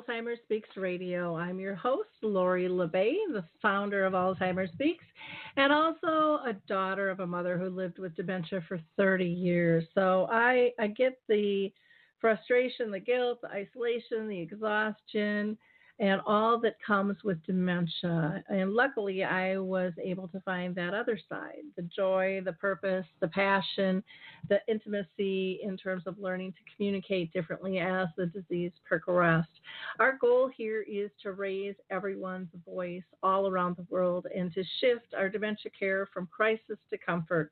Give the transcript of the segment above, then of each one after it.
Alzheimer's Speaks Radio. I'm your host, Lori La Bey, the founder of Alzheimer's Speaks, and also a daughter of a mother who lived with dementia for 30 years. So I, I get the frustration, the guilt, the isolation, the exhaustion, and all that comes with dementia. And luckily, I was able to find that other side the joy, the purpose, the passion, the intimacy in terms of learning to communicate differently as the disease progressed. Our goal here is to raise everyone's voice all around the world and to shift our dementia care from crisis to comfort.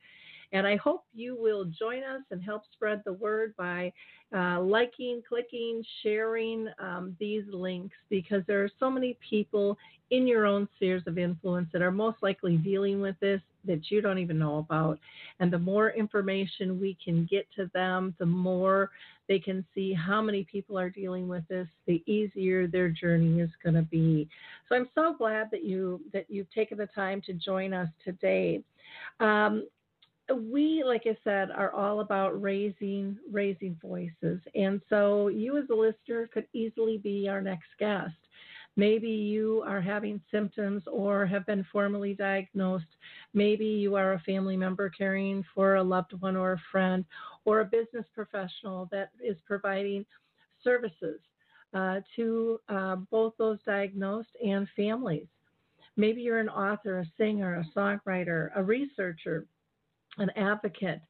And I hope you will join us and help spread the word by uh, liking, clicking, sharing um, these links because there are so many people in your own spheres of influence that are most likely dealing with this that you don't even know about. And the more information we can get to them, the more they can see how many people are dealing with this, the easier their journey is going to be. So I'm so glad that you that you've taken the time to join us today. Um, we like i said are all about raising raising voices. And so you as a listener could easily be our next guest. Maybe you are having symptoms or have been formally diagnosed. Maybe you are a family member caring for a loved one or a friend or a business professional that is providing services uh, to uh, both those diagnosed and families. Maybe you're an author a singer a songwriter a researcher an advocate.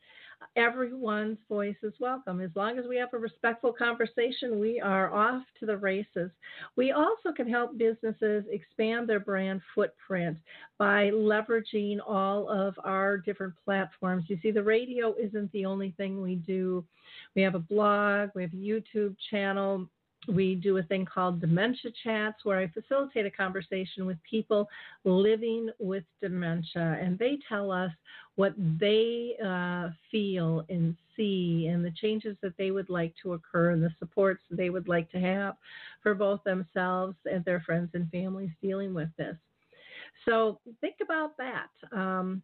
Everyone's voice is welcome. As long as we have a respectful conversation, we are off to the races. We also can help businesses expand their brand footprint by leveraging all of our different platforms. You see, the radio isn't the only thing we do. We have a blog, we have a YouTube channel, we do a thing called dementia chats where I facilitate a conversation with people living with dementia, and they tell us what they uh, feel and see and the changes that they would like to occur and the supports they would like to have for both themselves and their friends and families dealing with this. So think about that. Um,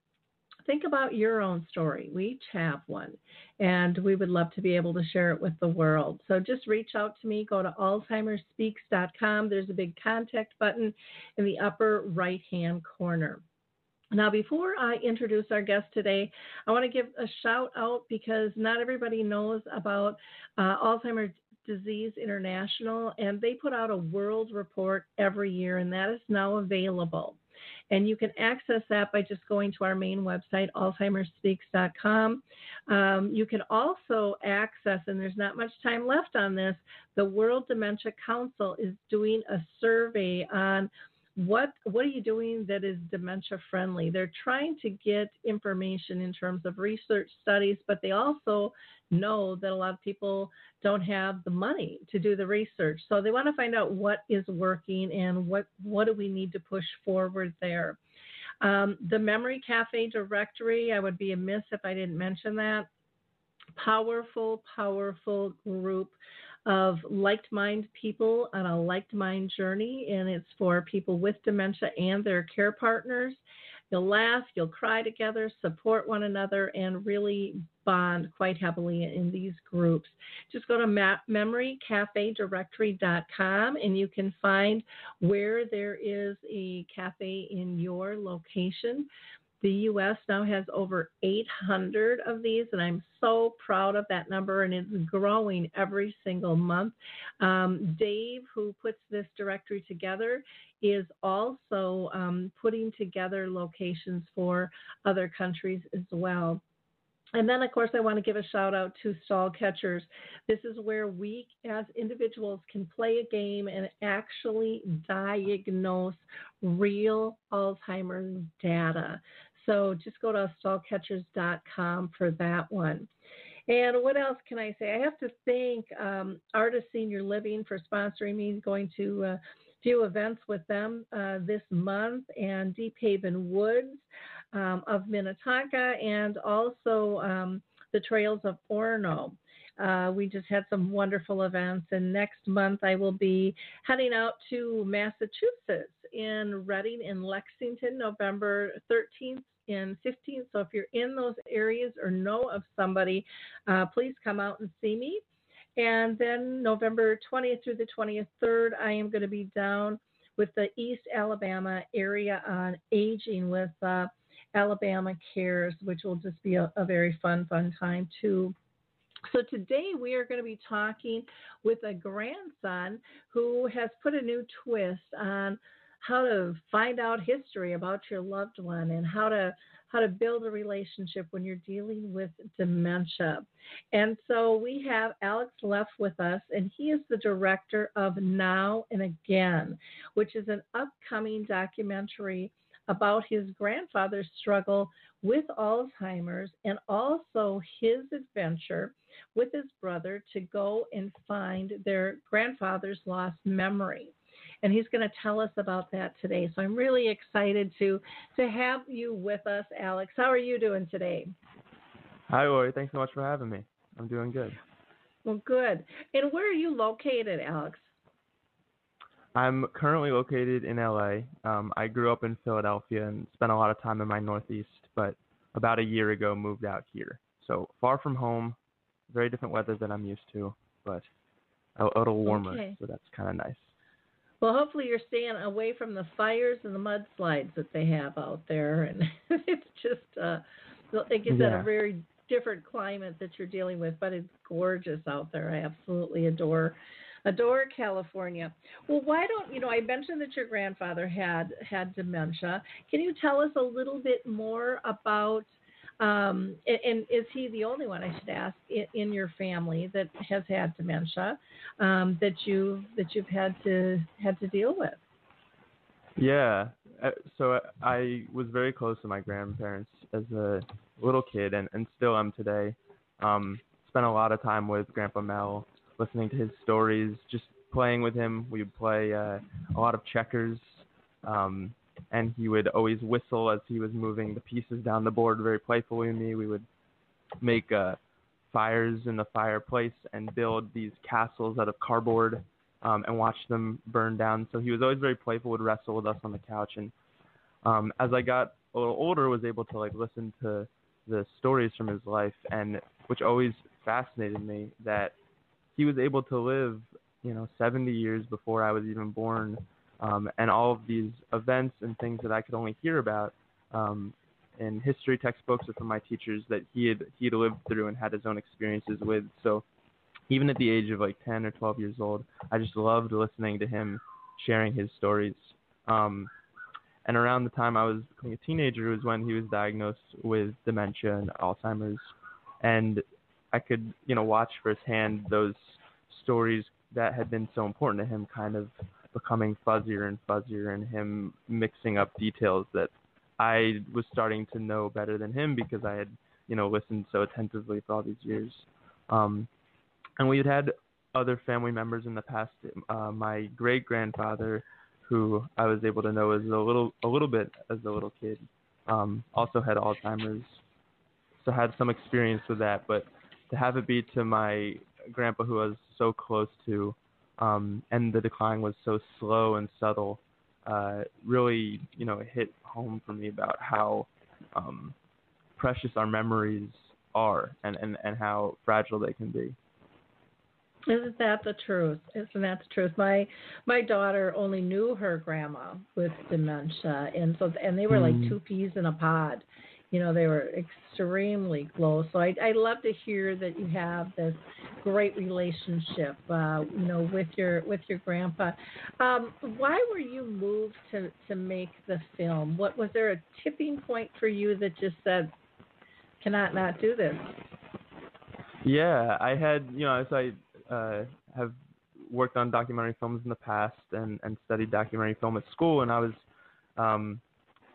think about your own story. We each have one, and we would love to be able to share it with the world. So just reach out to me. Go to alzheimersspeaks.com. There's a big contact button in the upper right hand corner. Now, before I introduce our guest today, I want to give a shout out because not everybody knows about uh, Alzheimer's Disease International, and they put out a world report every year, and that is now available. And you can access that by just going to our main website, alzheimersspeaks.com. Um, you can also access, and there's not much time left on this, the World Dementia Council is doing a survey on what what are you doing that is dementia friendly? They're trying to get information in terms of research studies but they also know that a lot of people don't have the money to do the research. So they want to find out what is working and what what do we need to push forward there. Um, the memory cafe directory i would be amiss if i didn't mention that. Powerful powerful group of like minded people on a like mind journey, and it's for people with dementia and their care partners. You'll laugh, you'll cry together, support one another, and really bond quite heavily in these groups. Just go to memorycafedirectory.com and you can find where there is a cafe in your location. The U.S. now has over 800 of these, and I'm so proud of that number, and it's growing every single month. Um, Dave, who puts this directory together, is also um, putting together locations for other countries as well. And then, of course, I want to give a shout out to Stall Catchers. This is where we as individuals can play a game and actually diagnose real Alzheimer's data. So just go to stallcatchers.com for that one. And what else can I say? I have to thank um, Artis Senior Living for sponsoring me going to a few events with them uh, this month, and Deep Haven Woods um, of Minnetonka, and also um, the Trails of Orono. Uh, we just had some wonderful events, and next month I will be heading out to Massachusetts in Reading and Lexington, November 13th and 15th. So if you're in those areas or know of somebody, uh, please come out and see me. And then November 20th through the 23rd, I am going to be down with the East Alabama area on aging with uh, Alabama Cares, which will just be a, a very fun, fun time too. So today we are going to be talking with a grandson who has put a new twist on how to find out history about your loved one and how to how to build a relationship when you're dealing with dementia. And so we have Alex Leff with us, and he is the director of Now and Again, which is an upcoming documentary about his grandfather's struggle with Alzheimer's and also his adventure with his brother to go and find their grandfather's lost memory. And he's going to tell us about that today. So I'm really excited to to have you with us, Alex. How are you doing today? Hi, Lori. Thanks so much for having me. I'm doing good. Well, good. And where are you located, Alex? I'm currently located in LA. Um, I grew up in Philadelphia and spent a lot of time in my Northeast, but about a year ago moved out here. So far from home, very different weather than I'm used to, but a, a little warmer, okay. so that's kind of nice. Well, hopefully you're staying away from the fires and the mudslides that they have out there, and it's just, uh, you said, yeah. a very different climate that you're dealing with, but it's gorgeous out there. I absolutely adore adore California. Well, why don't you know? I mentioned that your grandfather had had dementia. Can you tell us a little bit more about? Um, and, and is he the only one I should ask in, in your family that has had dementia um, that you that you've had to had to deal with? Yeah. Uh, so I was very close to my grandparents as a little kid, and, and still am today. Um, spent a lot of time with Grandpa Mel, listening to his stories, just playing with him. We would play uh, a lot of checkers, um, and he would always whistle as he was moving the pieces down the board very playfully with me. We would make uh, fires in the fireplace and build these castles out of cardboard um, and watch them burn down. So he was always very playful, would wrestle with us on the couch. And um, as I got a little older, was able to like listen to the stories from his life, and which always fascinated me that he was able to live, you know, 70 years before I was even born, um, and all of these events and things that I could only hear about um, in history textbooks or from my teachers that he had he had lived through and had his own experiences with. So even at the age of like 10 or 12 years old, I just loved listening to him sharing his stories. Um, and around the time I was becoming a teenager was when he was diagnosed with dementia and Alzheimer's. And I could, you know, watch firsthand those stories that had been so important to him kind of becoming fuzzier and fuzzier and him mixing up details that I was starting to know better than him because I had, you know, listened so attentively for all these years. Um, and we had had other family members in the past. Uh, my great grandfather, who I was able to know as a little a little bit as a little kid, um, also had Alzheimer's, so had some experience with that. But to have it be to my grandpa, who I was so close to, um, and the decline was so slow and subtle, uh, really you know hit home for me about how um, precious our memories are and, and, and how fragile they can be. Isn't that the truth? Isn't that the truth? My my daughter only knew her grandma with dementia, and so and they were like Mm. two peas in a pod. You know, they were extremely close. So I I love to hear that you have this great relationship, uh, you know, with your with your grandpa. Um, why were you moved to to make the film? What was there a tipping point for you that just said, cannot not do this? Yeah, I had, you know, as I uh, have worked on documentary films in the past and, and studied documentary film at school, and I was um,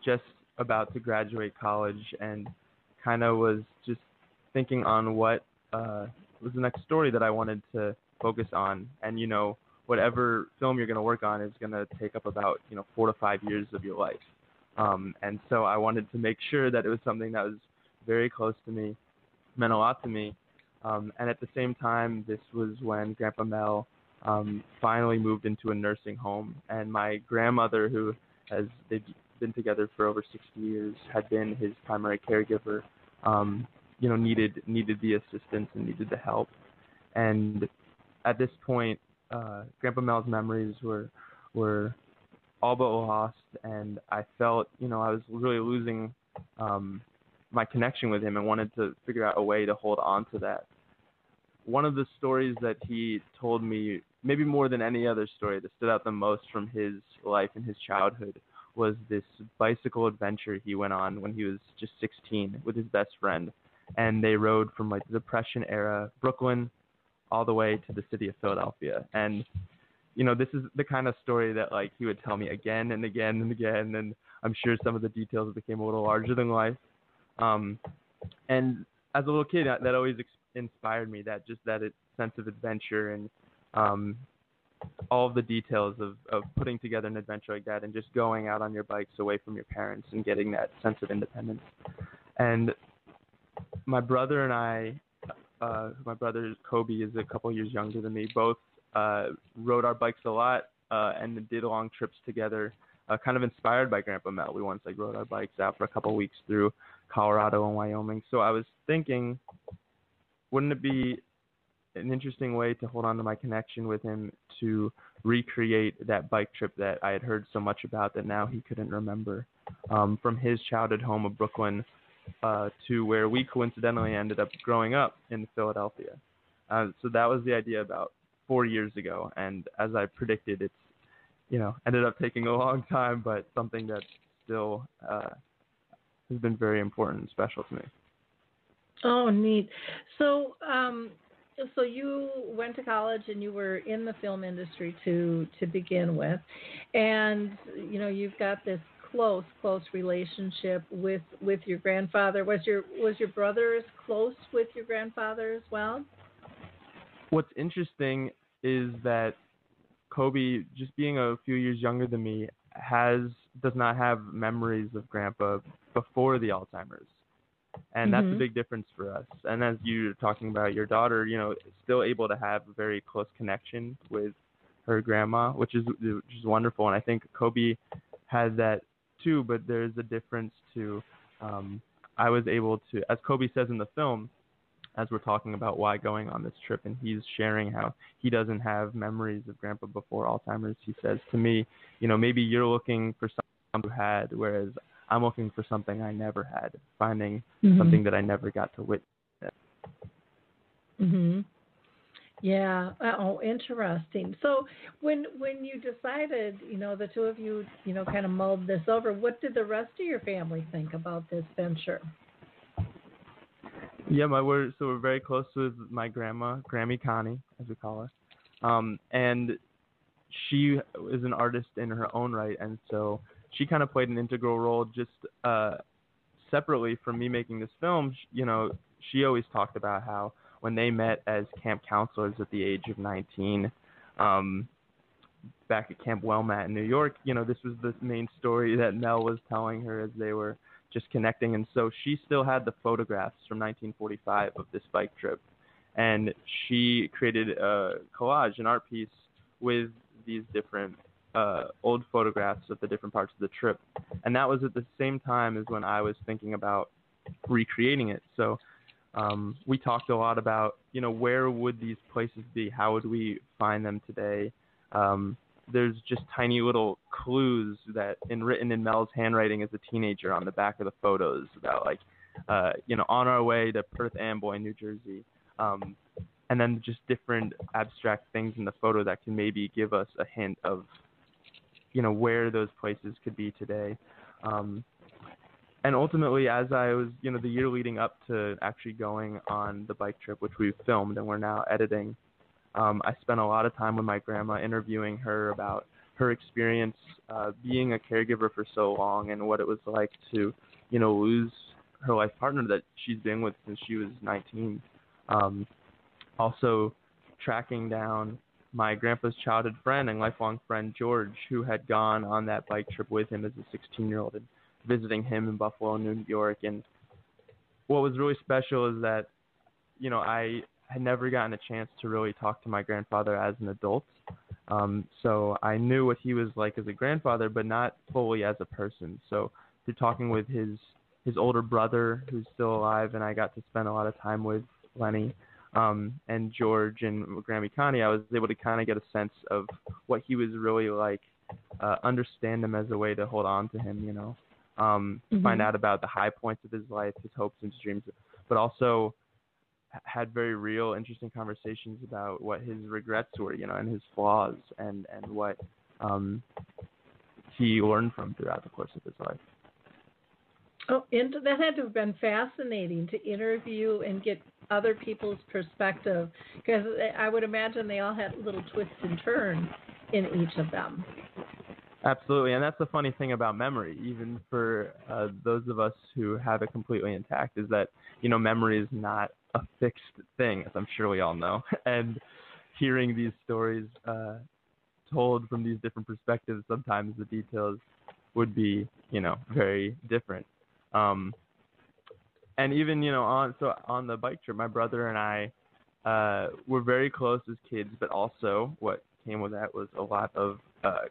just about to graduate college and kind of was just thinking on what uh, was the next story that I wanted to focus on. And, you know, whatever film you're going to work on is going to take up about, you know, four to five years of your life. Um, and so I wanted to make sure that it was something that was very close to me, meant a lot to me, um, and at the same time, this was when Grandpa Mel um, finally moved into a nursing home, and my grandmother, who has they've been together for over 60 years, had been his primary caregiver. Um, you know, needed needed the assistance and needed the help, and at this point, uh, Grandpa Mel's memories were were all but lost, and I felt, you know, I was really losing um, my connection with him, and wanted to figure out a way to hold on to that. One of the stories that he told me, maybe more than any other story that stood out the most from his life and his childhood, was this bicycle adventure he went on when he was just 16 with his best friend, and they rode from like the Depression era Brooklyn all the way to the city of Philadelphia. And you know, this is the kind of story that like he would tell me again and again and again, and I'm sure some of the details became a little larger than life. Um, and as a little kid, that, that always ex- inspired me. That just that it, sense of adventure and um, all the details of, of putting together an adventure like that and just going out on your bikes away from your parents and getting that sense of independence. And my brother and I, uh, my brother Kobe is a couple years younger than me. Both uh, rode our bikes a lot uh, and did long trips together. Uh, kind of inspired by Grandpa Mel. We once like rode our bikes out for a couple weeks through Colorado and Wyoming. So I was thinking, wouldn't it be an interesting way to hold on to my connection with him to recreate that bike trip that I had heard so much about that now he couldn't remember. Um, from his childhood home of Brooklyn uh, to where we coincidentally ended up growing up in Philadelphia. Uh, so that was the idea about four years ago, and as I predicted, it's you know ended up taking a long time, but something that still uh, has been very important and special to me. Oh, neat. So, um, so you went to college and you were in the film industry to to begin with, and you know you've got this close close relationship with with your grandfather. Was your was your brother as close with your grandfather as well? What's interesting is that Kobe, just being a few years younger than me, has does not have memories of Grandpa before the Alzheimer's and that's mm-hmm. a big difference for us. And as you're talking about your daughter, you know, still able to have a very close connection with her grandma, which is which is wonderful. And I think Kobe had that too. But there's a difference to. Um, I was able to, as Kobe says in the film, as we're talking about why going on this trip, and he's sharing how he doesn't have memories of Grandpa before Alzheimer's. He says to me, you know, maybe you're looking for someone who had, whereas I'm looking for something I never had, finding mm-hmm. something that I never got to witness. Mhm. Yeah. Oh, interesting. So when when you decided, you know, the two of you, you know, kind of mulled this over, what did the rest of your family think about this venture? Yeah, my we're so we're very close with my grandma, Grammy Connie, as we call her, um, and she is an artist in her own right, and so she kind of played an integral role just uh, separately from me making this film. You know, she always talked about how when they met as camp counselors at the age of 19, um, back at Camp Wel-Met in New York, you know, this was the main story that Mel was telling her as they were just connecting. And so she still had the photographs from 1945 of this bike trip. And she created a collage, an art piece with these different uh, old photographs of the different parts of the trip, and that was at the same time as when I was thinking about recreating it. So um, we talked a lot about, you know, where would these places be? How would we find them today? Um, there's just tiny little clues that in written in Mel's handwriting as a teenager on the back of the photos about like, uh, you know, on our way to Perth Amboy, New Jersey. Um, and then just different abstract things in the photo that can maybe give us a hint of you know where those places could be today. Um, and ultimately, as I was, you know, the year leading up to actually going on the bike trip, which we filmed and we're now editing, um, I spent a lot of time with my grandma interviewing her about her experience uh, being a caregiver for so long and what it was like to, you know, lose her life partner that she's been with since she was 19. Um, also, tracking down my grandpa's childhood friend and lifelong friend George, who had gone on that bike trip with him as a 16 year old and visiting him in Buffalo, New York. And what was really special is that, you know, I had never gotten a chance to really talk to my grandfather as an adult. Um, so I knew what he was like as a grandfather, but not fully as a person. So through talking with his his older brother, who's still alive, and I got to spend a lot of time with Lenny, um, and George and Grammy Connie, I was able to kind of get a sense of what he was really like, uh, understand him as a way to hold on to him, you know, um, Mhm. find out about the high points of his life, his hopes and his dreams, but also had very real, interesting conversations about what his regrets were, you know, and his flaws, and and what um, he learned from throughout the course of his life. Oh, that had to have been fascinating to interview and get other people's perspective because I would imagine they all had little twists and turns in each of them. Absolutely, and that's the funny thing about memory, even for uh, those of us who have it completely intact, is that you know memory is not a fixed thing, as I'm sure we all know. And hearing these stories uh, told from these different perspectives, sometimes the details would be you know very different. Um, and even you know on so on the bike trip, my brother and I uh, were very close as kids, but also what came with that was a lot of uh,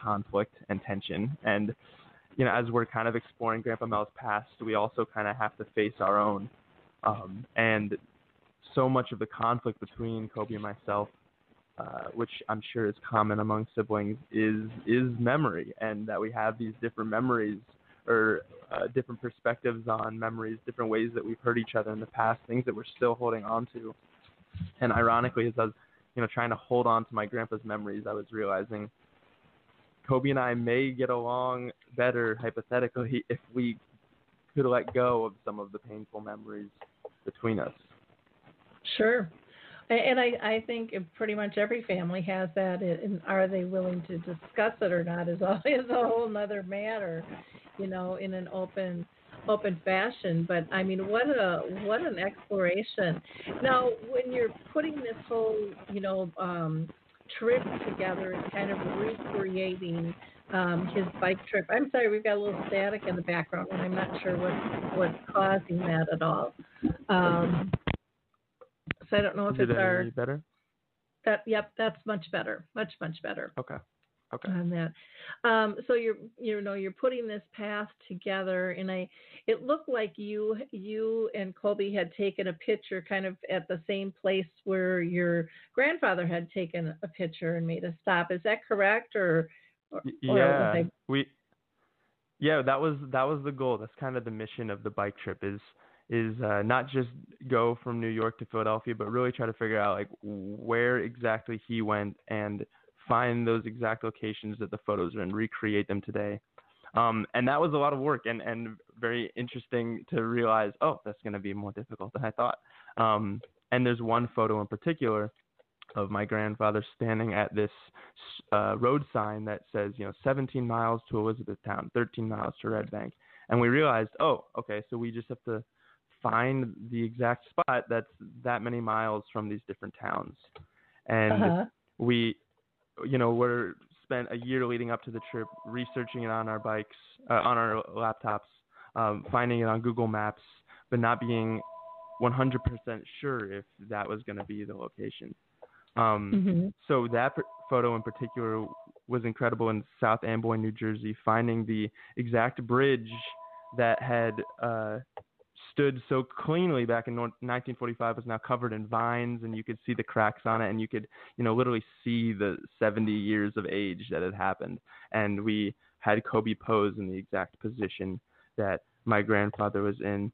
conflict and tension. And you know, as we're kind of exploring Grandpa Mel's past, we also kind of have to face our own. Um, and so much of the conflict between Kobe and myself, uh, which I'm sure is common among siblings, is is memory, and that we have these different memories or uh, different perspectives on memories, different ways that we've hurt each other in the past, things that we're still holding on to. And ironically, as I was, you know, trying to hold on to my grandpa's memories, I was realizing Kobe and I may get along better hypothetically if we could let go of some of the painful memories between us. Sure. And I, I think pretty much every family has that. And are they willing to discuss it or not is always a whole other matter, you know, in an open open fashion. But I mean, what a what an exploration. Now, when you're putting this whole, you know, um, trip together and kind of recreating um, his bike trip. I'm sorry, we've got a little static in the background, and I'm not sure what what's causing that at all. Um, so I don't know if Is it's it our better? that. Yep, that's much better, much much better Okay. Okay. on that. Um, so you're you know you're putting this path together, and I it looked like you you and Colby had taken a picture kind of at the same place where your grandfather had taken a picture and made a stop. Is that correct, or, or Y- or yeah, I- we. Yeah, that was that was the goal. That's kind of the mission of the bike trip is is uh, not just go from New York to Philadelphia, but really try to figure out like where exactly he went and find those exact locations that the photos are and recreate them today. Um, and that was a lot of work and, and very interesting to realize, oh, that's going to be more difficult than I thought. Um, and there's one photo in particular of my grandfather standing at this uh, road sign that says, you know, 17 miles to Elizabethtown, 13 miles to Red Bank. And we realized, oh, okay, so we just have to find the exact spot that's that many miles from these different towns. And uh-huh. we, you know, we're spent a year leading up to the trip researching it on our bikes, uh, on our laptops, um, finding it on Google Maps, but not being 100% sure if that was going to be the location. Um, Mhm. so that photo in particular was incredible in South Amboy, New Jersey, finding the exact bridge that had uh, stood so cleanly back in 1945 was now covered in vines, and you could see the cracks on it, and you could, you know, literally see the 70 years of age that had happened. And we had Kobe pose in the exact position that my grandfather was in,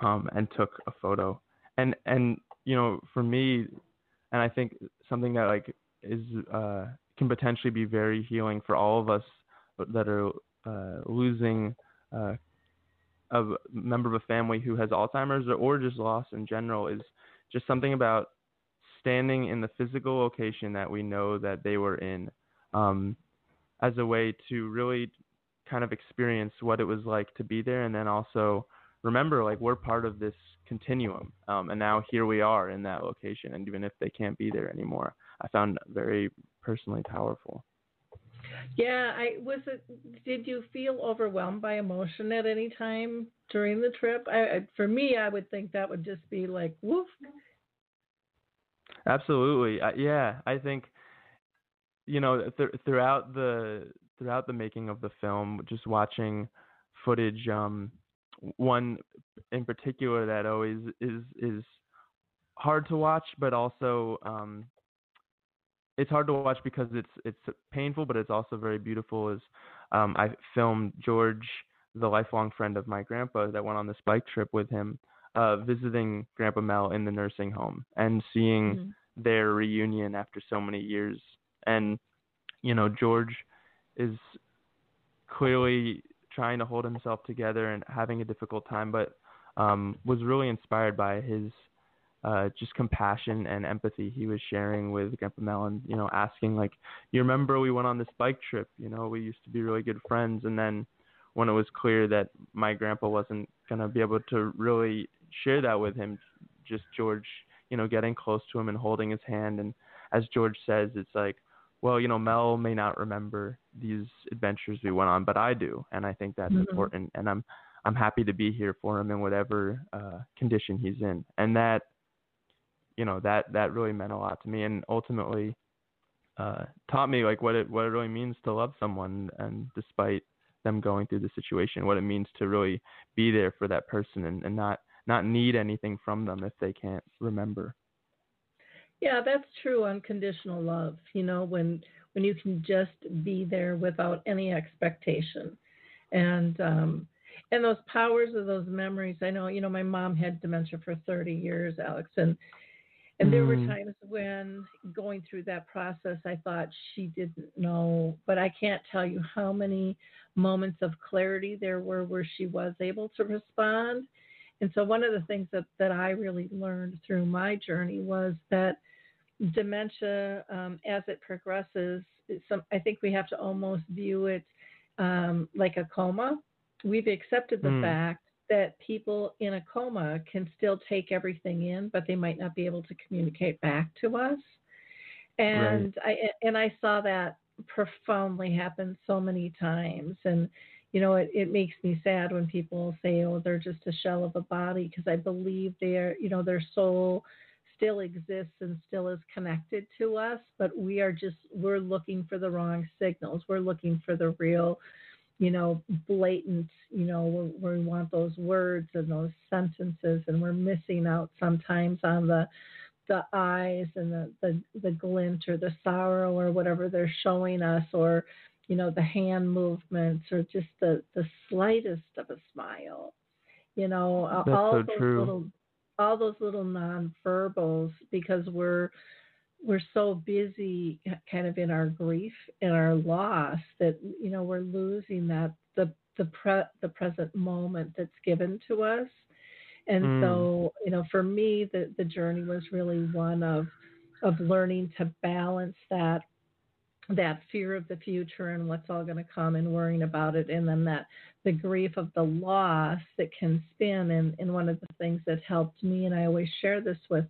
um, and took a photo. And and you know, for me, and I think something that like is uh, can potentially be very healing for all of us that are uh, losing uh, a member of a family who has Alzheimer's or, or just loss in general is just something about standing in the physical location that we know that they were in um, as a way to really kind of experience what it was like to be there and then also remember like we're part of this continuum um, and now here we are in that location and even if they can't be there anymore i found very personally powerful Yeah, I was it. Did you feel overwhelmed by emotion at any time during the trip? I, for me, I would think that would just be like woof. absolutely yeah i think you know th- throughout the throughout the making of the film just watching footage um one in particular that always is is hard to watch, but also um, it's hard to watch because it's it's painful, but it's also very beautiful. Is um, I filmed George, the lifelong friend of my grandpa that went on this bike trip with him, uh, visiting Grandpa Mel in the nursing home and seeing mm-hmm. their reunion after so many years. And you know, George is clearly trying to hold himself together and having a difficult time, but um, was really inspired by his uh, just compassion and empathy he was sharing with Grandpa Mel and, you know, asking like, you remember we went on this bike trip, you know, we used to be really good friends. And then when it was clear that my grandpa wasn't going to be able to really share that with him, just George, you know, getting close to him and holding his hand. And as George says, it's like, well, you know, Mel may not remember these adventures we went on, but I do. And I think that's mm-hmm. important. And I'm, I'm happy to be here for him in whatever uh, condition he's in. And that, you know that that really meant a lot to me and ultimately uh taught me like what it what it really means to love someone and despite them going through the situation what it means to really be there for that person and, and not not need anything from them if they can't remember. Yeah that's true unconditional love you know when when you can just be there without any expectation. And um and those powers of those memories i know you know my mom had dementia for 30 years alex and and there mm. were times when going through that process, I thought she didn't know, but I can't tell you how many moments of clarity there were where she was able to respond. And so, one of the things that, that I really learned through my journey was that dementia, um, as it progresses, some, I think we have to almost view it um, like a coma. We've accepted the mm. fact that people in a coma can still take everything in, but they might not be able to communicate back to us. And right. I and I saw that profoundly happen so many times. And you know, it, it makes me sad when people say, "Oh, they're just a shell of a body," because I believe their you know their soul still exists and still is connected to us, but we are just we're looking for the wrong signals. We're looking for the real you know, blatant, you know, where, we want those words and those sentences, and we're missing out sometimes on the the eyes and the, the the glint or the sorrow or whatever they're showing us, or you know, the hand movements or just the the slightest of a smile. You know, That's all so those true. little all those little nonverbals because we're we're so busy kind of in our grief and our loss that you know we're losing that the the pre, the present moment that's given to us and mm. so you know for me the the journey was really one of of learning to balance that that fear of the future and what's all going to come and worrying about it and then that the grief of the loss that can spin and, and one of the things that helped me and i always share this with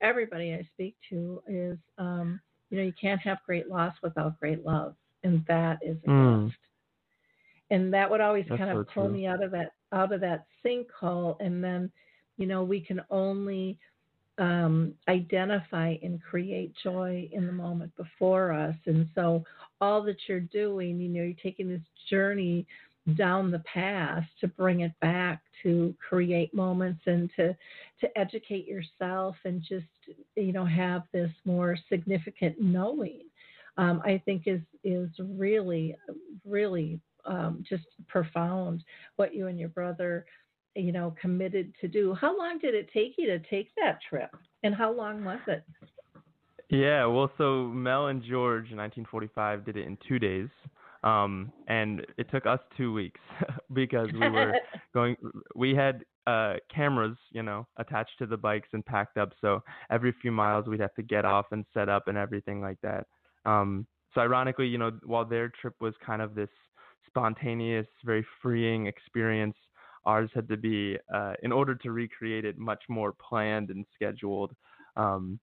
everybody I speak to is, um, you know, you can't have great loss without great love, and that is a mm. gift. And that would always That's kind of so pull true. me out of that out of that sinkhole, and then, you know, we can only um, identify and create joy in the moment before us. And so, all that you're doing, you know, you're taking this journey down the path to bring it back to create moments and to to educate yourself and just you know have this more significant knowing um, I think is is really really um, just profound what you and your brother you know committed to do. How long did it take you to take that trip, and how long was it? Yeah, well, so Mel and George in 1945 did it in two days. Um, and it took us two weeks because we were going. We had uh, cameras, you know, attached to the bikes and packed up. So every few miles we'd have to get off and set up and everything like that. Um, so ironically, you know, while their trip was kind of this spontaneous, very freeing experience, ours had to be, uh, in order to recreate it, much more planned and scheduled. Um,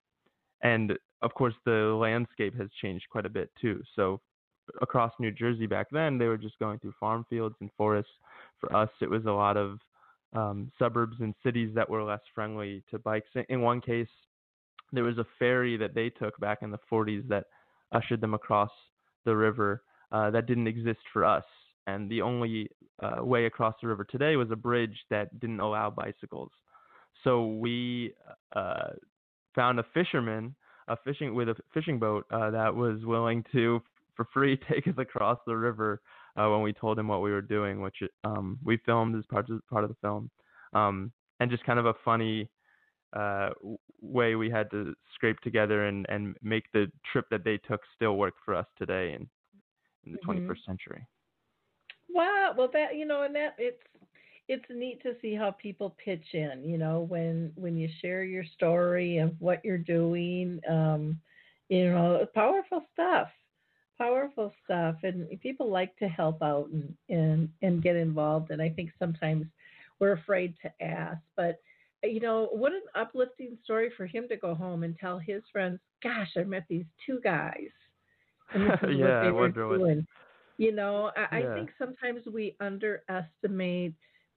and of course, the landscape has changed quite a bit too. So across New Jersey back then, they were just going through farm fields and forests. For us, it was a lot of um, suburbs and cities that were less friendly to bikes. In one case, there was a ferry that they took back in the 40s that ushered them across the river uh, that didn't exist for us. And the only uh, way across the river today was a bridge that didn't allow bicycles. So we uh, found a fisherman, a fishing with a fishing boat uh, that was willing to, for free, take us across the river uh, when we told him what we were doing, which um, we filmed as part of part of the film, um, and just kind of a funny uh, way we had to scrape together and, and make the trip that they took still work for us today in in the mm-hmm. 21st century. Wow, well that you know, and that it's it's neat to see how people pitch in. You know, when when you share your story of what you're doing, um, you know, powerful stuff, powerful stuff, and people like to help out and and and get involved. And I think sometimes we're afraid to ask, but you know, what an uplifting story for him to go home and tell his friends, "Gosh, I met these two guys." And this is yeah, what they were doing. What... You know, I, yeah. I think sometimes we underestimate,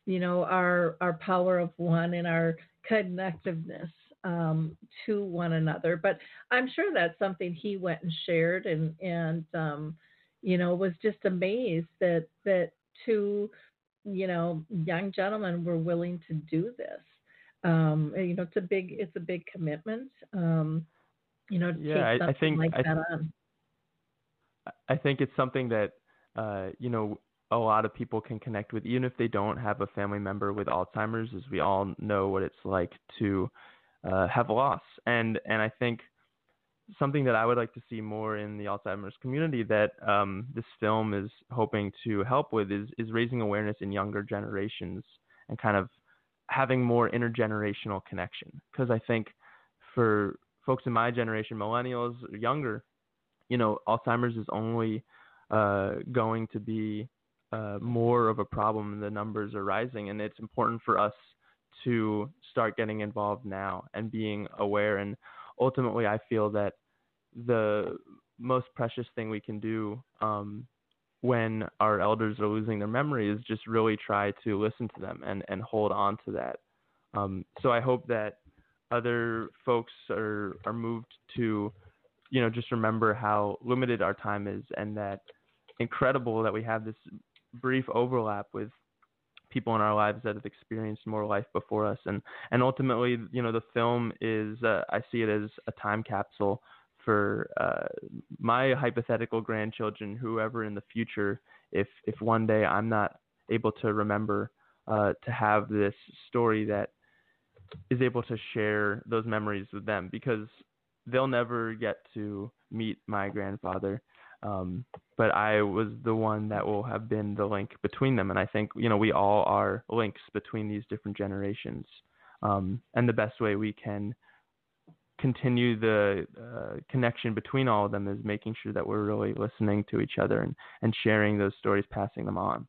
you know, our our power of one and our connectiveness um, to one another. But I'm sure that's something he went and shared, and and um, you know, was just amazed that that two, you know, young gentlemen were willing to do this. Um, you know, it's a big it's a big commitment. Um, you know, to yeah, I, I think like I, that on. I think it's something that uh, you know a lot of people can connect with, even if they don't have a family member with Alzheimer's, as we all know what it's like to uh, have loss. And and I think something that I would like to see more in the Alzheimer's community that um, this film is hoping to help with is is raising awareness in younger generations and kind of having more intergenerational connection. Because I think for folks in my generation, millennials, younger, you know, Alzheimer's is only uh, going to be uh, more of a problem the numbers are rising. And it's important for us to start getting involved now and being aware. And ultimately, I feel that the most precious thing we can do um, when our elders are losing their memory is just really try to listen to them and, and hold on to that. Um, so I hope that other folks are, are moved to, you know, just remember how limited our time is and that incredible that we have this brief overlap with people in our lives that have experienced more life before us. And and ultimately you know the film is uh, I see it as a time capsule for uh, my hypothetical grandchildren whoever in the future if if one day I'm not able to remember uh, to have this story that is able to share those memories with them because they'll never get to meet my grandfather um, but I was the one that will have been the link between them. And I think, you know, we all are links between these different generations. Um, and the best way we can continue the uh, connection between all of them is making sure that we're really listening to each other and, and sharing those stories, passing them on.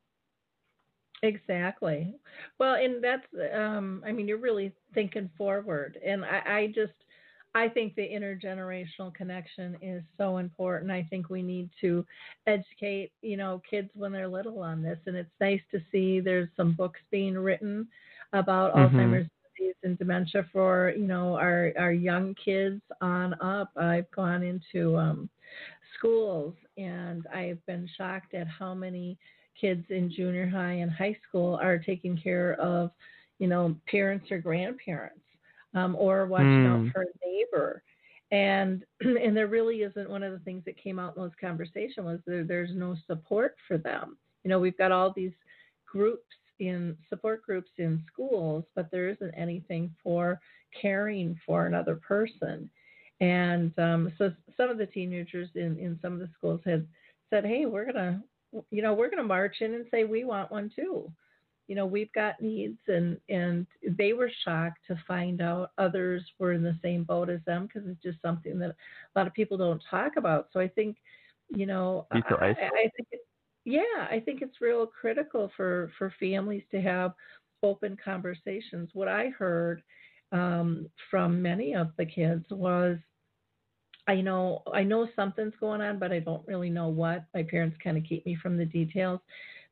Exactly. Well, and that's, um, I mean, you're really thinking forward. And I, I just, I think the intergenerational connection is so important. I think we need to educate, you know, kids when they're little on this. And it's nice to see there's some books being written about mm-hmm. Alzheimer's disease and dementia for, you know, our, our young kids on up. I've gone into um, schools and I've been shocked at how many kids in junior high and high school are taking care of, you know, parents or grandparents um, or watching mm. out hmm. for a neighbor. And and there really isn't one of the things that came out in those conversations was there, there's no support for them. You know, we've got all these groups in support groups in schools, but there isn't anything for caring for another person. And um, so some of the teenagers in, in some of the schools had said, "Hey, we're gonna, you know, we're gonna march in and say we want one too." You know we've got needs and and they were shocked to find out others were in the same boat as them because it's just something that a lot of people don't talk about. So i think you know I, I, think it, yeah i think it's real critical for for families to have open conversations. What i heard um, from many of the kids was I know I know something's going on, but I don't really know what. My parents kind of keep me from the details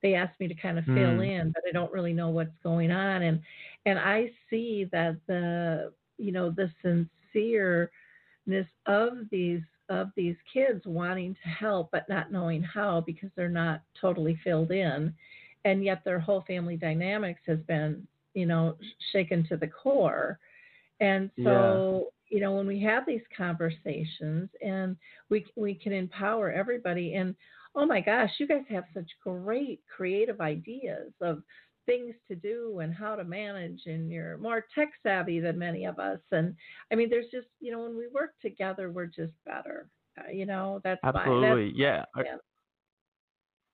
they ask me to kind of fill mm. in, but I don't really know what's going on. And and I see that the you know the sincereness of these of these kids wanting to help but not knowing how because they're not totally filled in, and yet their whole family dynamics has been you know shaken to the core. And so, yeah. you know, when we have these conversations and we we can empower everybody and oh my gosh, you guys have such great creative ideas of things to do and how to manage and you're more tech savvy than many of us and i mean there's just you know when we work together we're just better uh, you know that's absolutely that's, yeah. Our, yeah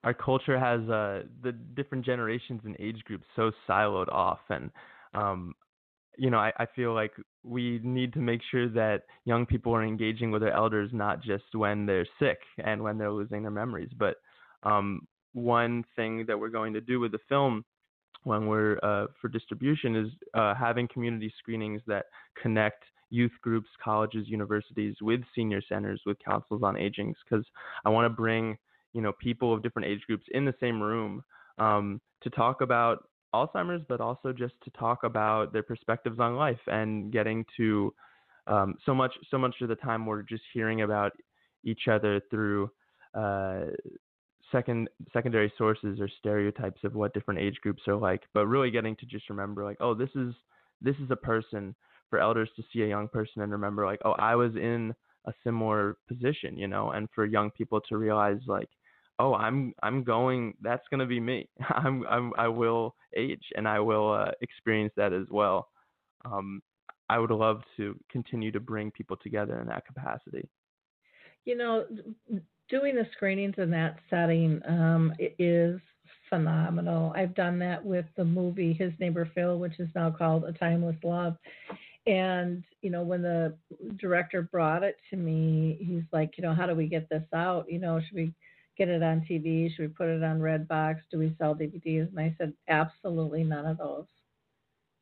our culture has uh the different generations and age groups so siloed off and um you know, I, I feel like we need to make sure that young people are engaging with their elders not just when they're sick and when they're losing their memories. But um, one thing that we're going to do with the film when we're uh, for distribution is uh, having community screenings that connect youth groups, colleges, universities with senior centers, with councils on aging, because I want to bring you know people of different age groups in the same room um, to talk about Alzheimer's, but also just to talk about their perspectives on life and getting to um, so much so much of the time we're just hearing about each other through uh, second secondary sources or stereotypes of what different age groups are like, but really getting to just remember like, oh, this is this is a person for elders to see a young person and remember like, oh, I was in a similar position, you know, and for young people to realize like, oh, I'm I'm going. That's gonna be me. I'm I'm I will age and I will uh, experience that as well. Um, I would love to continue to bring people together in that capacity. You know, doing the screenings in that setting um, is phenomenal. I've done that with the movie His Neighbor Phil, which is now called A Timeless Love. And, you know, when the director brought it to me, he's like, you know, how do we get this out? You know, should we get it on TV? Should we put it on Redbox? Do we sell DVDs? And I said, absolutely none of those.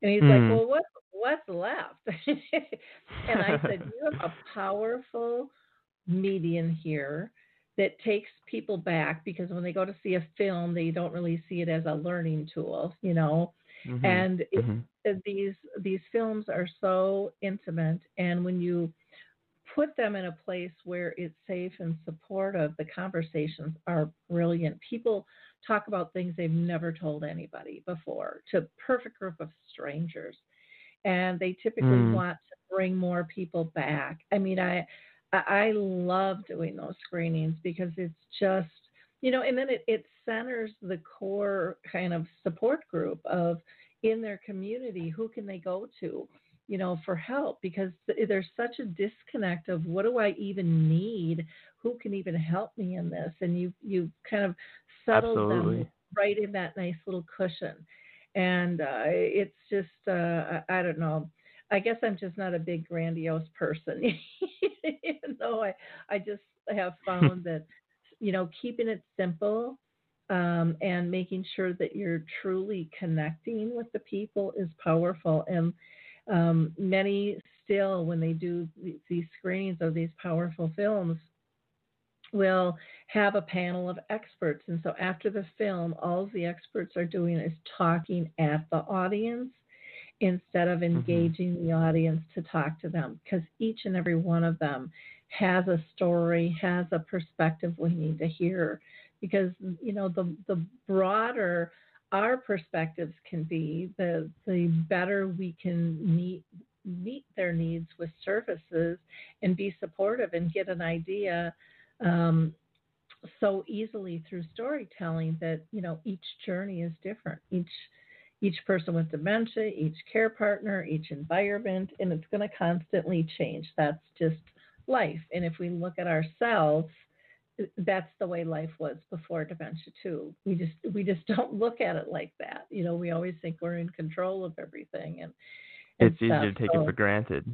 And he's mm. like, hmm. well, what what's left? and I said, you have a powerful medium here that takes people back because when they go to see a film, they don't really see it as a learning tool, you know. Mm-hmm. And it, mm-hmm. these these films are so intimate, and when you put them in a place where it's safe and supportive, the conversations are brilliant. People talk about things they've never told anybody before to a perfect group of strangers. And they typically mm. want to bring more people back. I mean, I I love doing those screenings because it's just you know, and then it, it centers the core kind of support group of in their community who can they go to you know, for help because there's such a disconnect of what do I even need? Who can even help me in this? And you you kind of settle Absolutely. them right in that nice little cushion. And uh, it's just uh, I, I don't know. I guess I'm just not a big grandiose person. you know, I I just have found that you know keeping it simple um, and making sure that you're truly connecting with the people is powerful. And um, many still, when they do these screenings of these powerful films, will have a panel of experts. And so after the film, all the experts are doing is talking at the audience instead of mm-hmm. engaging mm-hmm. the audience to talk to them because each and every one of them has a story, has a perspective we need to hear. Because, you know, the, the broader our perspectives can be, the the better we can meet meet their needs with services and be supportive and get an idea um, so easily through storytelling that you know each journey is different. Each each person with dementia each care partner each environment and it's going to constantly change. That's just life. And if we look at ourselves that's the way life was before dementia too. We just we just don't look at it like that. You know, we always think we're in control of everything, and, and it's easier to take so, it for granted.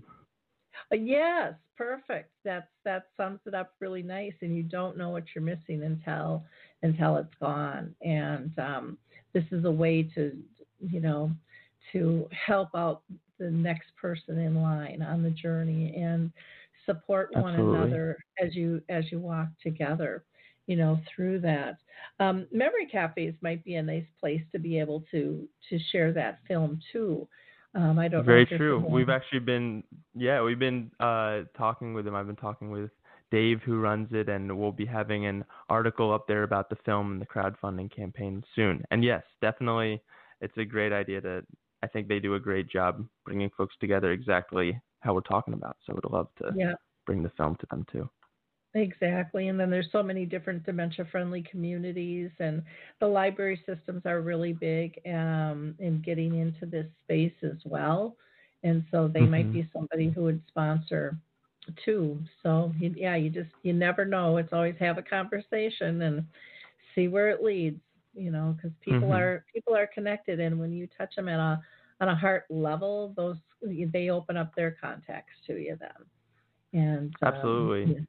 Uh, yes, perfect. That's that sums it up really nice, and you don't know what you're missing until until it's gone. And um, this is a way to you know to help out the next person in line on the journey and support Absolutely. one another as you as you walk together you know through that. Um, memory cafes might be a nice place to be able to to share that film too. Um, i don't very true. we've actually been yeah we've been uh, talking with them i've been talking with dave who runs it and we'll be having an article up there about the film and the crowdfunding campaign soon. And yes definitely it's a great idea to I think they do a great job bringing folks together exactly how we're talking about. So I would love to yeah. bring the film to them too. Exactly. And then there's so many different dementia friendly communities, and the library systems are really big um, in getting into this space as well. And so they mm-hmm. might be somebody who would sponsor too. So, yeah, you just, you never know. It's always have a conversation and see where it leads, you know, because people mm-hmm. are, people are connected. And when you touch them at a, on a heart level, those, they open up their contacts to you then. And um, absolutely. Um, yeah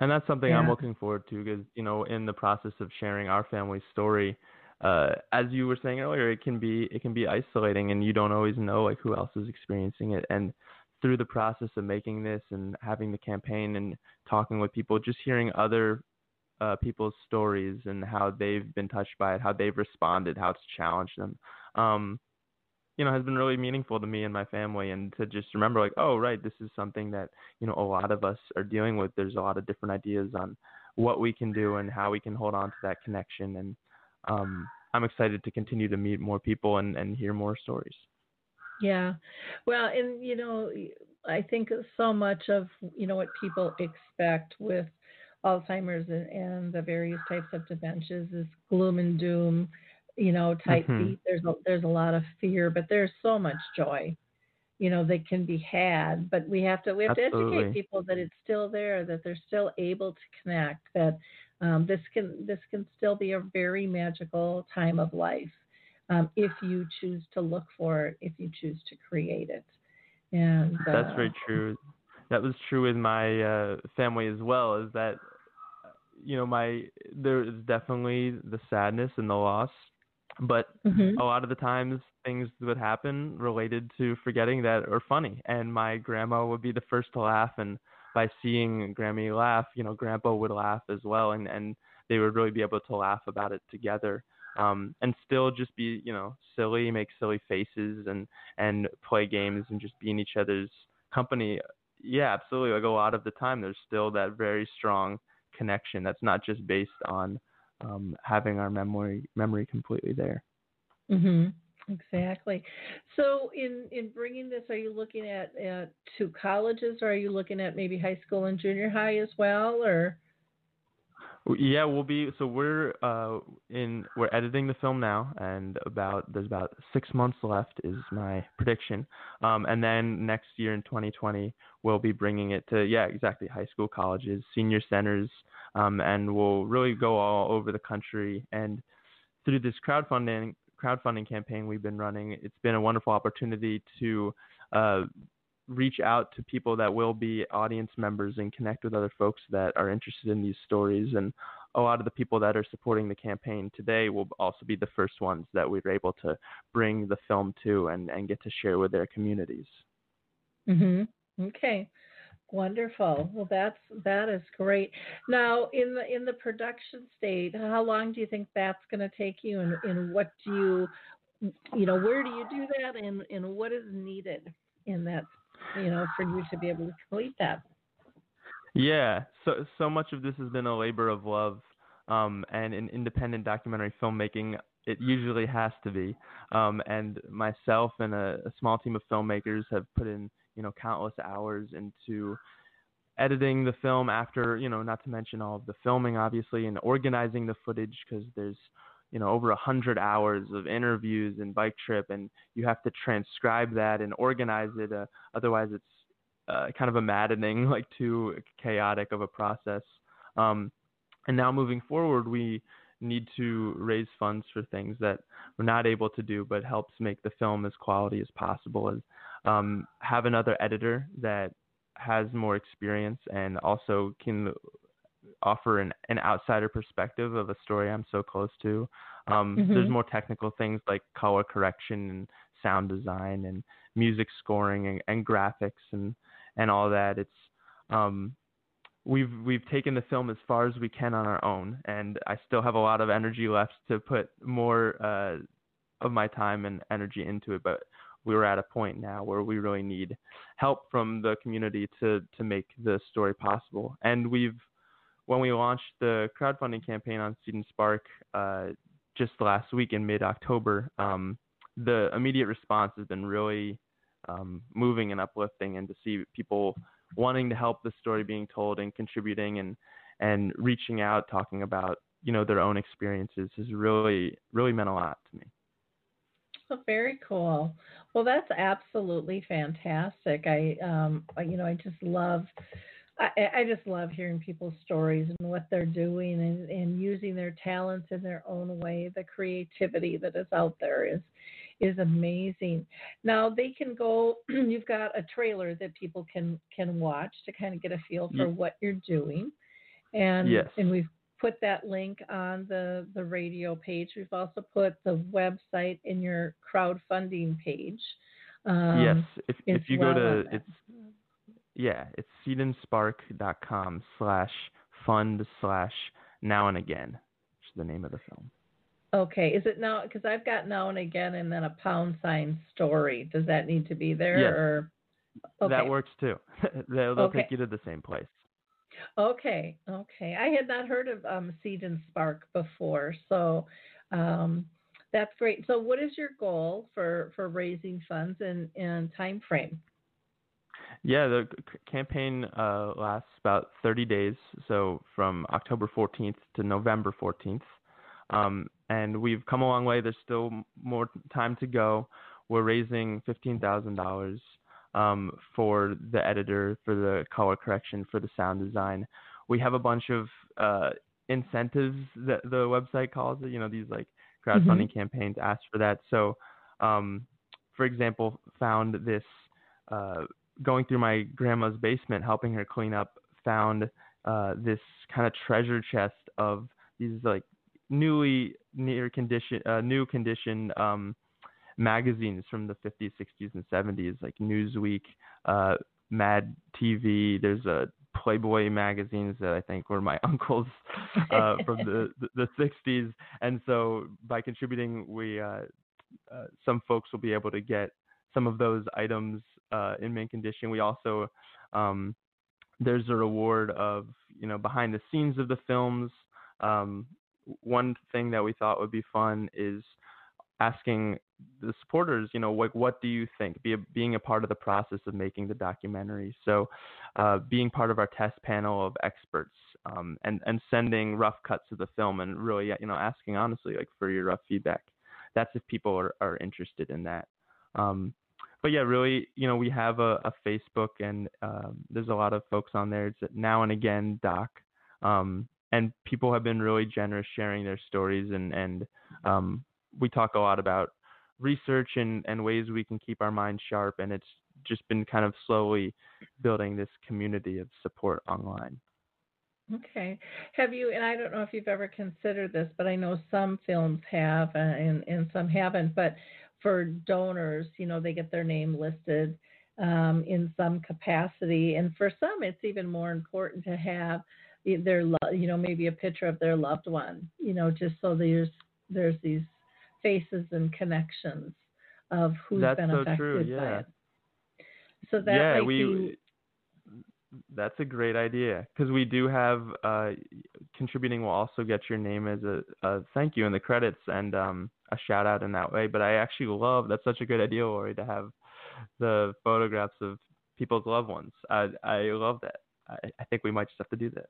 and that's something yeah. I'm looking forward to because you know in the process of sharing our family story, uh, as you were saying earlier, it can be it can be isolating and you don't always know like who else is experiencing it. And through the process of making this and having the campaign and talking with people, just hearing other uh, people's stories and how they've been touched by it, how they've responded, how it's challenged them. Um, you know, has been really meaningful to me and my family and to just remember like, oh, right, this is something that, you know, a lot of us are dealing with. There's a lot of different ideas on what we can do and how we can hold on to that connection. And um, I'm excited to continue to meet more people and, and hear more stories. Yeah. Well, and, you know, I think so much of, you know, what people expect with Alzheimer's and, and the various types of dementias is gloom and doom you know, tight mm-hmm. feet. There's a, there's a lot of fear, but there's so much joy, you know, that can be had. But we have to we have Absolutely. to educate people that it's still there, that they're still able to connect, that um, this can this can still be a very magical time of life um, if you choose to look for it, if you choose to create it. And uh, that's very true. That was true with my uh, family as well. Is that you know my there is definitely the sadness and the loss but mm-hmm. a lot of the times things would happen related to forgetting that are funny. And my grandma would be the first to laugh. And by seeing grammy laugh you know grandpa would laugh as well. And and they would really be able to laugh about it together. Um and still just be you know silly make silly faces and and play games and just be in each other's company. Yeah absolutely. Like a lot of the time there's still that very strong connection that's not just based on um, having our memory memory completely there. Mm-hmm. Exactly. So, in in bringing this, are you looking at at two colleges, or are you looking at maybe high school and junior high as well, or? Yeah, we'll be. So we're uh, in. We're editing the film now, and about there's about six months left is my prediction. Um, and then next year in 2020, we'll be bringing it to yeah, exactly high school, colleges, senior centers, um, and we'll really go all over the country. And through this crowdfunding crowdfunding campaign we've been running, it's been a wonderful opportunity to uh, reach out to people that will be audience members and connect with other folks that are interested in these stories. And a lot of the people that are supporting the campaign today will also be the first ones that we are able to bring the film to and, and get to share with their communities. Mhm. Okay. Wonderful. Well, that's that is great. Now, in the in the production state, how long do you think that's going to take you, and, and what do you, you know, where do you do that, and and what is needed in that, you know, for you to be able to complete that? Yeah. So so much of this has been a labor of love, um, and in independent documentary filmmaking, it usually has to be. Um, and myself and a, a small team of filmmakers have put in you know countless hours into editing the film after you know not to mention all of the filming obviously and organizing the footage because there's you know over a hundred hours of interviews and bike trip and you have to transcribe that and organize it uh, otherwise it's uh, kind of a maddening like too chaotic of a process. Um, and now moving forward we need to raise funds for things that we're not able to do but helps make the film as quality as possible. As um, have another editor that has more experience and also can offer an, an outsider perspective of a story I'm so close to. Um, mm-hmm. There's more technical things like color correction and sound design and music scoring and, and graphics and and all that. It's um, we've we've taken the film as far as we can on our own, and I still have a lot of energy left to put more uh, of my time and energy into it. But we're at a point now where we really need help from the community to to make the story possible. And we've when we launched the crowdfunding campaign on and Spark uh, just last week in mid October, um, the immediate response has been really um, moving and uplifting, and to see people wanting to help the story being told and contributing and and reaching out, talking about you know their own experiences has really really meant a lot to me. Oh, very cool. Well, that's absolutely fantastic. I, um, you know, I just love, I, I just love hearing people's stories and what they're doing and, and using their talents in their own way. The creativity that is out there is, is amazing. Now they can go. you've got a trailer that people can can watch to kind of get a feel for what you're doing, and yes. and we've put that link on the, the radio page. We've also put the website in your crowdfunding page. Um, yes, if if you well go to it's yeah, it's seedandspark.com slash fund slash now and again, which is the name of the film. Okay, is it now? Because I've got now and again, and then a pound sign story. Does that need to be there? Yes. Or okay. That works too. they'll, they'll Okay. take you to the same place. Okay, okay. I had not heard of um, Seed and Spark before, so um, that's great. So, what is your goal for for raising funds and and time frame? Yeah, the c- campaign uh, lasts about 30 days, so from October 14th to November 14th. Um, and we've come a long way. There's still more time to go. We're raising $15,000 um, for the editor, for the color correction, for the sound design. We have a bunch of uh, incentives that the website calls it. You know, these like crowdfunding campaigns ask for that. So, um, for example, found this uh, going through my grandma's basement, helping her clean up, found uh, this kind of treasure chest of these like newly near condition, uh, new condition um, magazines from the 50s, 60s, and 70s, like Newsweek, uh, Mad TV. There's a Playboy magazines that I think were my uncle's uh, from the, the the 60s, and so by contributing, we uh, uh, some folks will be able to get some of those items uh, in mint condition. We also um, there's a reward of you know behind the scenes of the films. Um, one thing that we thought would be fun is asking the supporters, you know, like what do you think? Be a, being a part of the process of making the documentary. So, uh, being part of our test panel of experts, um, and and sending rough cuts of the film, and really, you know, asking honestly, like for your rough feedback. That's if people are are interested in that. Um, but yeah, really, you know, we have a, a Facebook, and um, there's a lot of folks on there. It's now and again doc. Um, and people have been really generous sharing their stories and and um, we talk a lot about research and, and ways we can keep our minds sharp and it's just been kind of slowly building this community of support online Okay. Have you, and I don't know if you've ever considered this, but I know some films have uh, and, and some haven't, but for donors, you know, they get their name listed um, in some capacity. And for some, it's even more important to have their, you know, maybe a picture of their loved one, you know, just so there's, there's these faces and connections of who's That's been so affected true, by yeah. it. So that yeah we that's a great idea because we do have uh, contributing will also get your name as a, a thank you in the credits and um, a shout out in that way but i actually love that's such a good idea Lori, to have the photographs of people's loved ones i i love that i, I think we might just have to do this.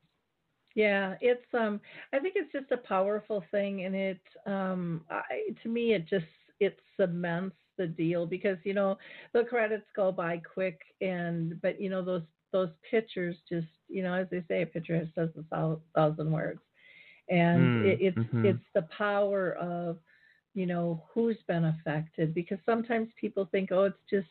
Yeah, it's um I think it's just a powerful thing and it um I, to me it just it cements the deal because you know the credits go by quick and but you know those those pictures just you know as they say a picture says a thousand words. And Mm, it, it's mhm. it's the power of you know who's been affected because sometimes people think oh it's just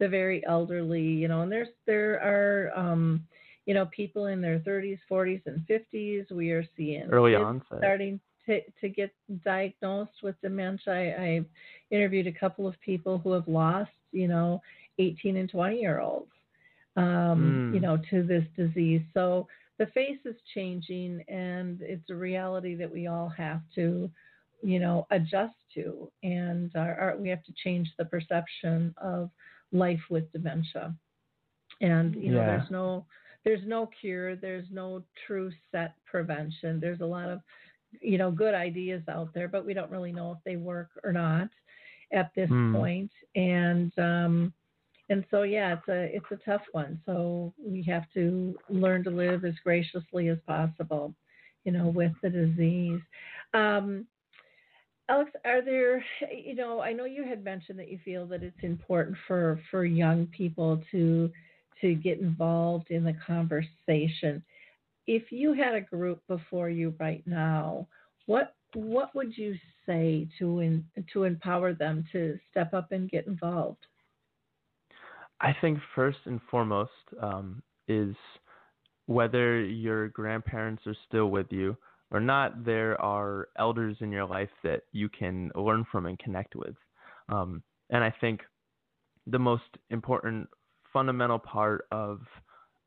the very elderly you know and there's there are um you know people in their 30s 40s and 50s we are seeing early onset. starting to, to get diagnosed with dementia. I, i've interviewed a couple of people who have lost you know 18 and 20 year olds um, Mm. you know to this disease so the face is changing and it's a reality that we all have to you know adjust to and our, our, we have to change the perception of life with dementia and you know Yeah. there's no there's no cure there's no true set prevention there's a lot of you know good ideas out there but we don't really know if they work or not at this Hmm. point. and um, and so yeah, it's a it's a tough one. So we have to learn to live as graciously as possible, you know, with the disease. Um, Alex, are there, you know, I know you had mentioned that you feel that it's important for for young people to to get involved in the conversation. If you had a group before you right now, what what would you say to in, to empower them to step up and get involved? I think first and foremost um, is whether your grandparents are still with you or not, there are elders in your life that you can learn from and connect with. Um, and I think the most important fundamental part of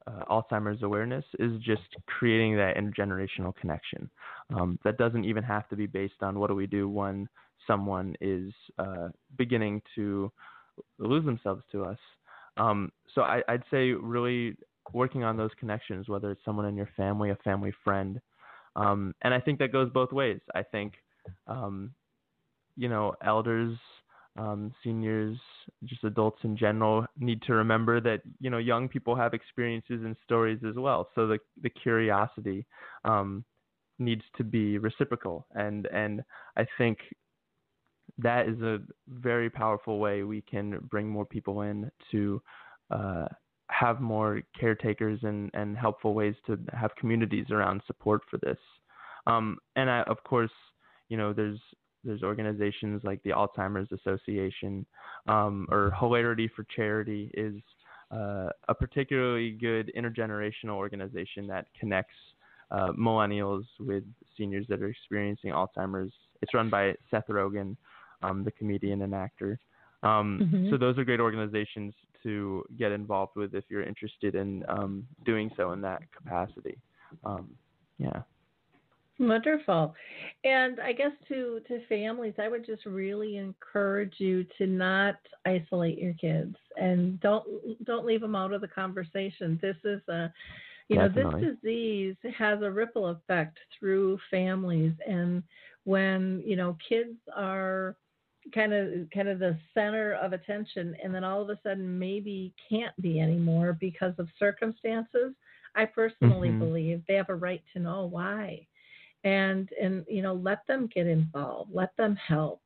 uh, Alzheimer's awareness is just creating that intergenerational connection. Um, that doesn't even have to be based on what do we do when someone is uh, beginning to lose themselves to us. Um, so I, I'd say really working on those connections, whether it's someone in your family, a family friend, um, and I think that goes both ways. I think, um, you know, elders, um, seniors, just adults in general need to remember that, you know, young people have experiences and stories as well. So the, the curiosity um, needs to be reciprocal. And, and I think that is a very powerful way we can bring more people in to uh, have more caretakers and, and helpful ways to have communities around support for this. Um, and I, of course, you know, there's there's organizations like the Alzheimer's Association um, or Hilarity for Charity is uh, a particularly good intergenerational organization that connects uh, millennials with seniors that are experiencing Alzheimer's. It's run by Seth Rogen, um, the comedian and actor. Um, Mhm. So those are great organizations to get involved with if you're interested in um, doing so in that capacity. Um, yeah. Wonderful. And I guess to to families, I would just really encourage you to not isolate your kids and don't don't leave them out of the conversation. This is a you know, Definitely. this disease has a ripple effect through families and when, you know, kids are kind of kind of the center of attention and then all of a sudden maybe can't be anymore because of circumstances, I personally Mhm. believe they have a right to know why. And and you know let them get involved let them help.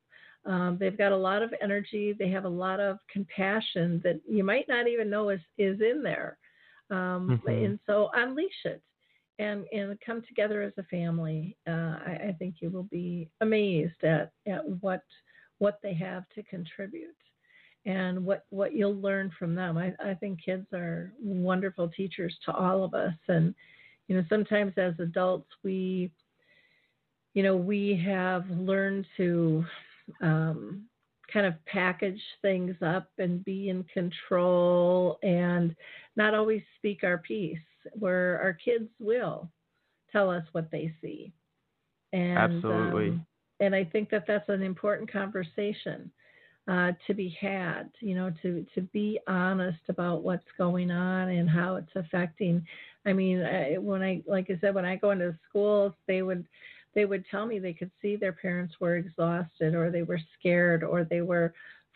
Um, they've got a lot of energy they have a lot of compassion that you might not even know is is in there. Um, Mhm. and so unleash it and and come together as a family. Uh, I, I think you will be amazed at at what what they have to contribute and what what you'll learn from them I, I think kids are wonderful teachers to all of us and you know sometimes as adults we you know, we have learned to um, kind of package things up and be in control and not always speak our piece, where our kids will tell us what they see. And, Absolutely. Um, and I think that that's an important conversation uh, to be had. You know, to to be honest about what's going on and how it's affecting. I mean, I, when I like I said, when I go into schools, they would they would tell me they could see their parents were exhausted or they were scared or they were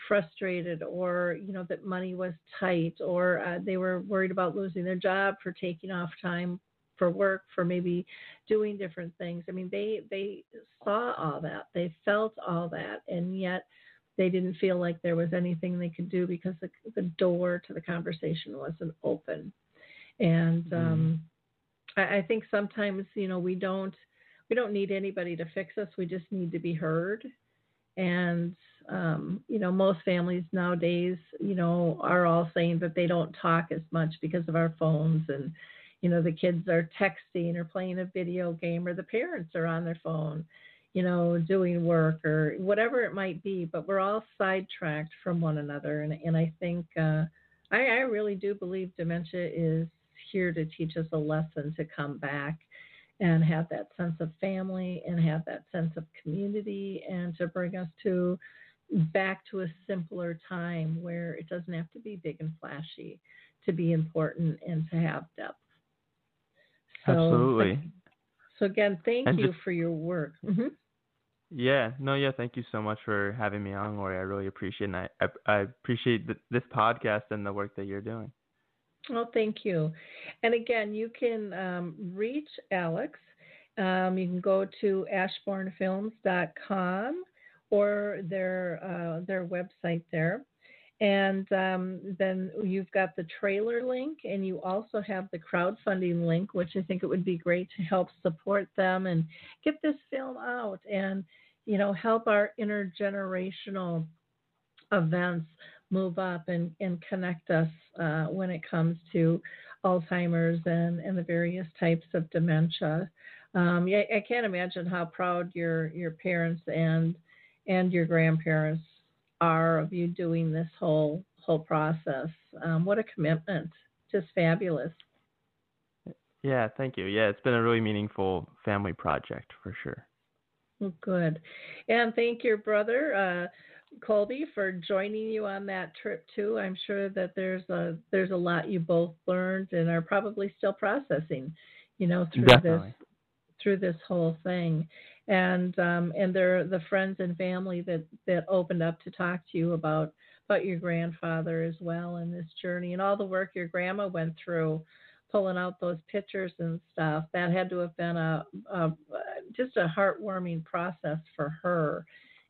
frustrated or you know that money was tight or uh, they were worried about losing their job for taking off time for work for maybe doing different things i mean they they saw all that they felt all that and yet they didn't feel like there was anything they could do because the, the door to the conversation wasn't open and um I, I think sometimes you know we don't we don't need anybody to fix us. We just need to be heard. And um, you know, most families nowadays, you know, are all saying that they don't talk as much because of our phones and you know, the kids are texting or playing a video game or the parents are on their phone, you know, doing work or whatever it might be, but we're all sidetracked from one another and and I think uh I, I really do believe dementia is here to teach us a lesson to come back and have that sense of family and have that sense of community and to bring us to back to a simpler time where it doesn't have to be big and flashy to be important and to have depth. So, Absolutely. So again, thank And you just- for your work. hmm Yeah, no, yeah. Thank you so much for having me on, Lori. I really appreciate it. I, I, I appreciate th- this podcast and the work that you're doing. Well, thank you. And again, you can um, reach Alex. Um, you can go to ashbournefilms.com or their uh, their website there. And um, then you've got the trailer link, and you also have the crowdfunding link, which I think it would be great to help support them and get this film out and, you know, help our intergenerational events move up and, and connect us uh, when it comes to Alzheimer's and, and the various types of dementia. Um, I can't imagine how proud your your parents and and your grandparents are of you doing this whole whole process. Um, what a commitment! Just fabulous. Yeah, thank you. Yeah, it's been a really meaningful family project for sure. Well, good, and thank your brother uh, Colby for joining you on that trip too. I'm sure that there's a there's a lot you both learned and are probably still processing, you know, through Definitely. this through this whole thing and um, and they're the friends and family that that opened up to talk to you about about your grandfather as well in this journey and all the work your grandma went through pulling out those pictures and stuff that had to have been a, a just a heartwarming process for her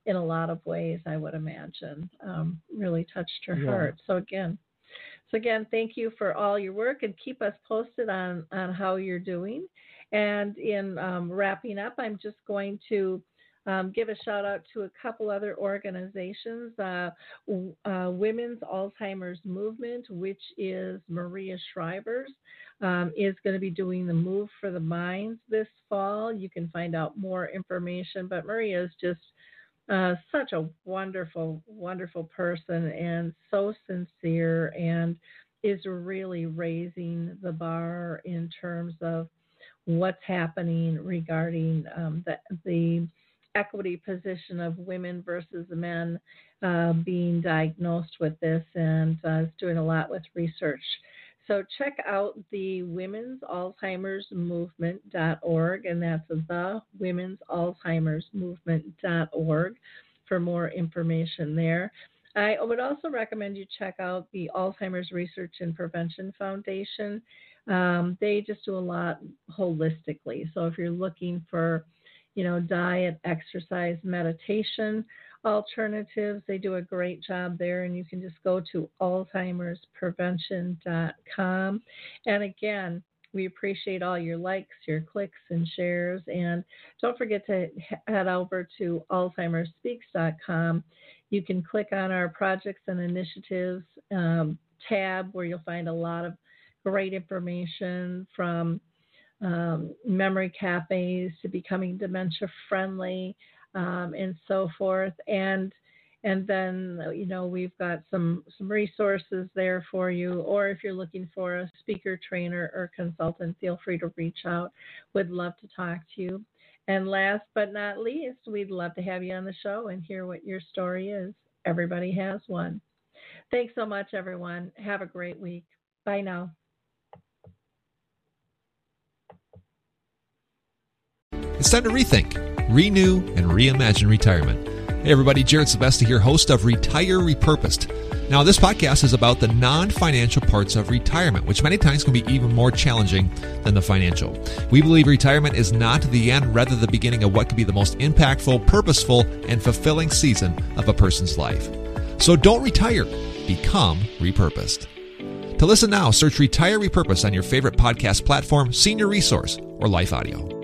in a lot of ways i would imagine um, really touched her Yeah. heart so again so again thank you for all your work and keep us posted on on how you're doing and in um, wrapping up, I'm just going to um, give a shout out to a couple other organizations. Uh, uh, Women's Alzheimer's Movement, which is Maria Shriver's, um, is going to be doing the Move for the Minds this fall. You can find out more information, but Maria is just uh, such a wonderful, wonderful person and so sincere and is really raising the bar in terms of what's happening regarding um, the, the equity position of women versus men uh, being diagnosed with this and uh, is doing a lot with research. So check out the Women's Alzheimer's Movement.org, and that's the Women's Alzheimer's Movement.org for more information there. I would also recommend you check out the Alzheimer's Research and Prevention Foundation. Um, they just do a lot holistically. So if you're looking for, you know, diet, exercise, meditation alternatives, they do a great job there. And you can just go to alzheimersprevention.com. And again, we appreciate all your likes, your clicks, and shares. And don't forget to head over to alzheimersspeaks.com. You can click on our projects and initiatives um, tab where you'll find a lot of great information from um, memory cafes to becoming dementia friendly um, and so forth. And and then you know we've got some some resources there for you. Or if you're looking for a speaker, trainer, or consultant, feel free to reach out. Would love to talk to you. And last but not least, we'd love to have you on the show and hear what your story is. Everybody has one. Thanks so much, everyone. Have a great week. Bye now. It's time to rethink, renew, and reimagine retirement. Hey, everybody, Jared Sebesta here, host of Retire Repurposed. Now, this podcast is about the non financial parts of retirement, which many times can be even more challenging than the financial. We believe retirement is not the end, rather, the beginning of what could be the most impactful, purposeful, and fulfilling season of a person's life. So don't retire, become repurposed. To listen now, search Retire Repurposed on your favorite podcast platform, Senior Resource, or Life Audio.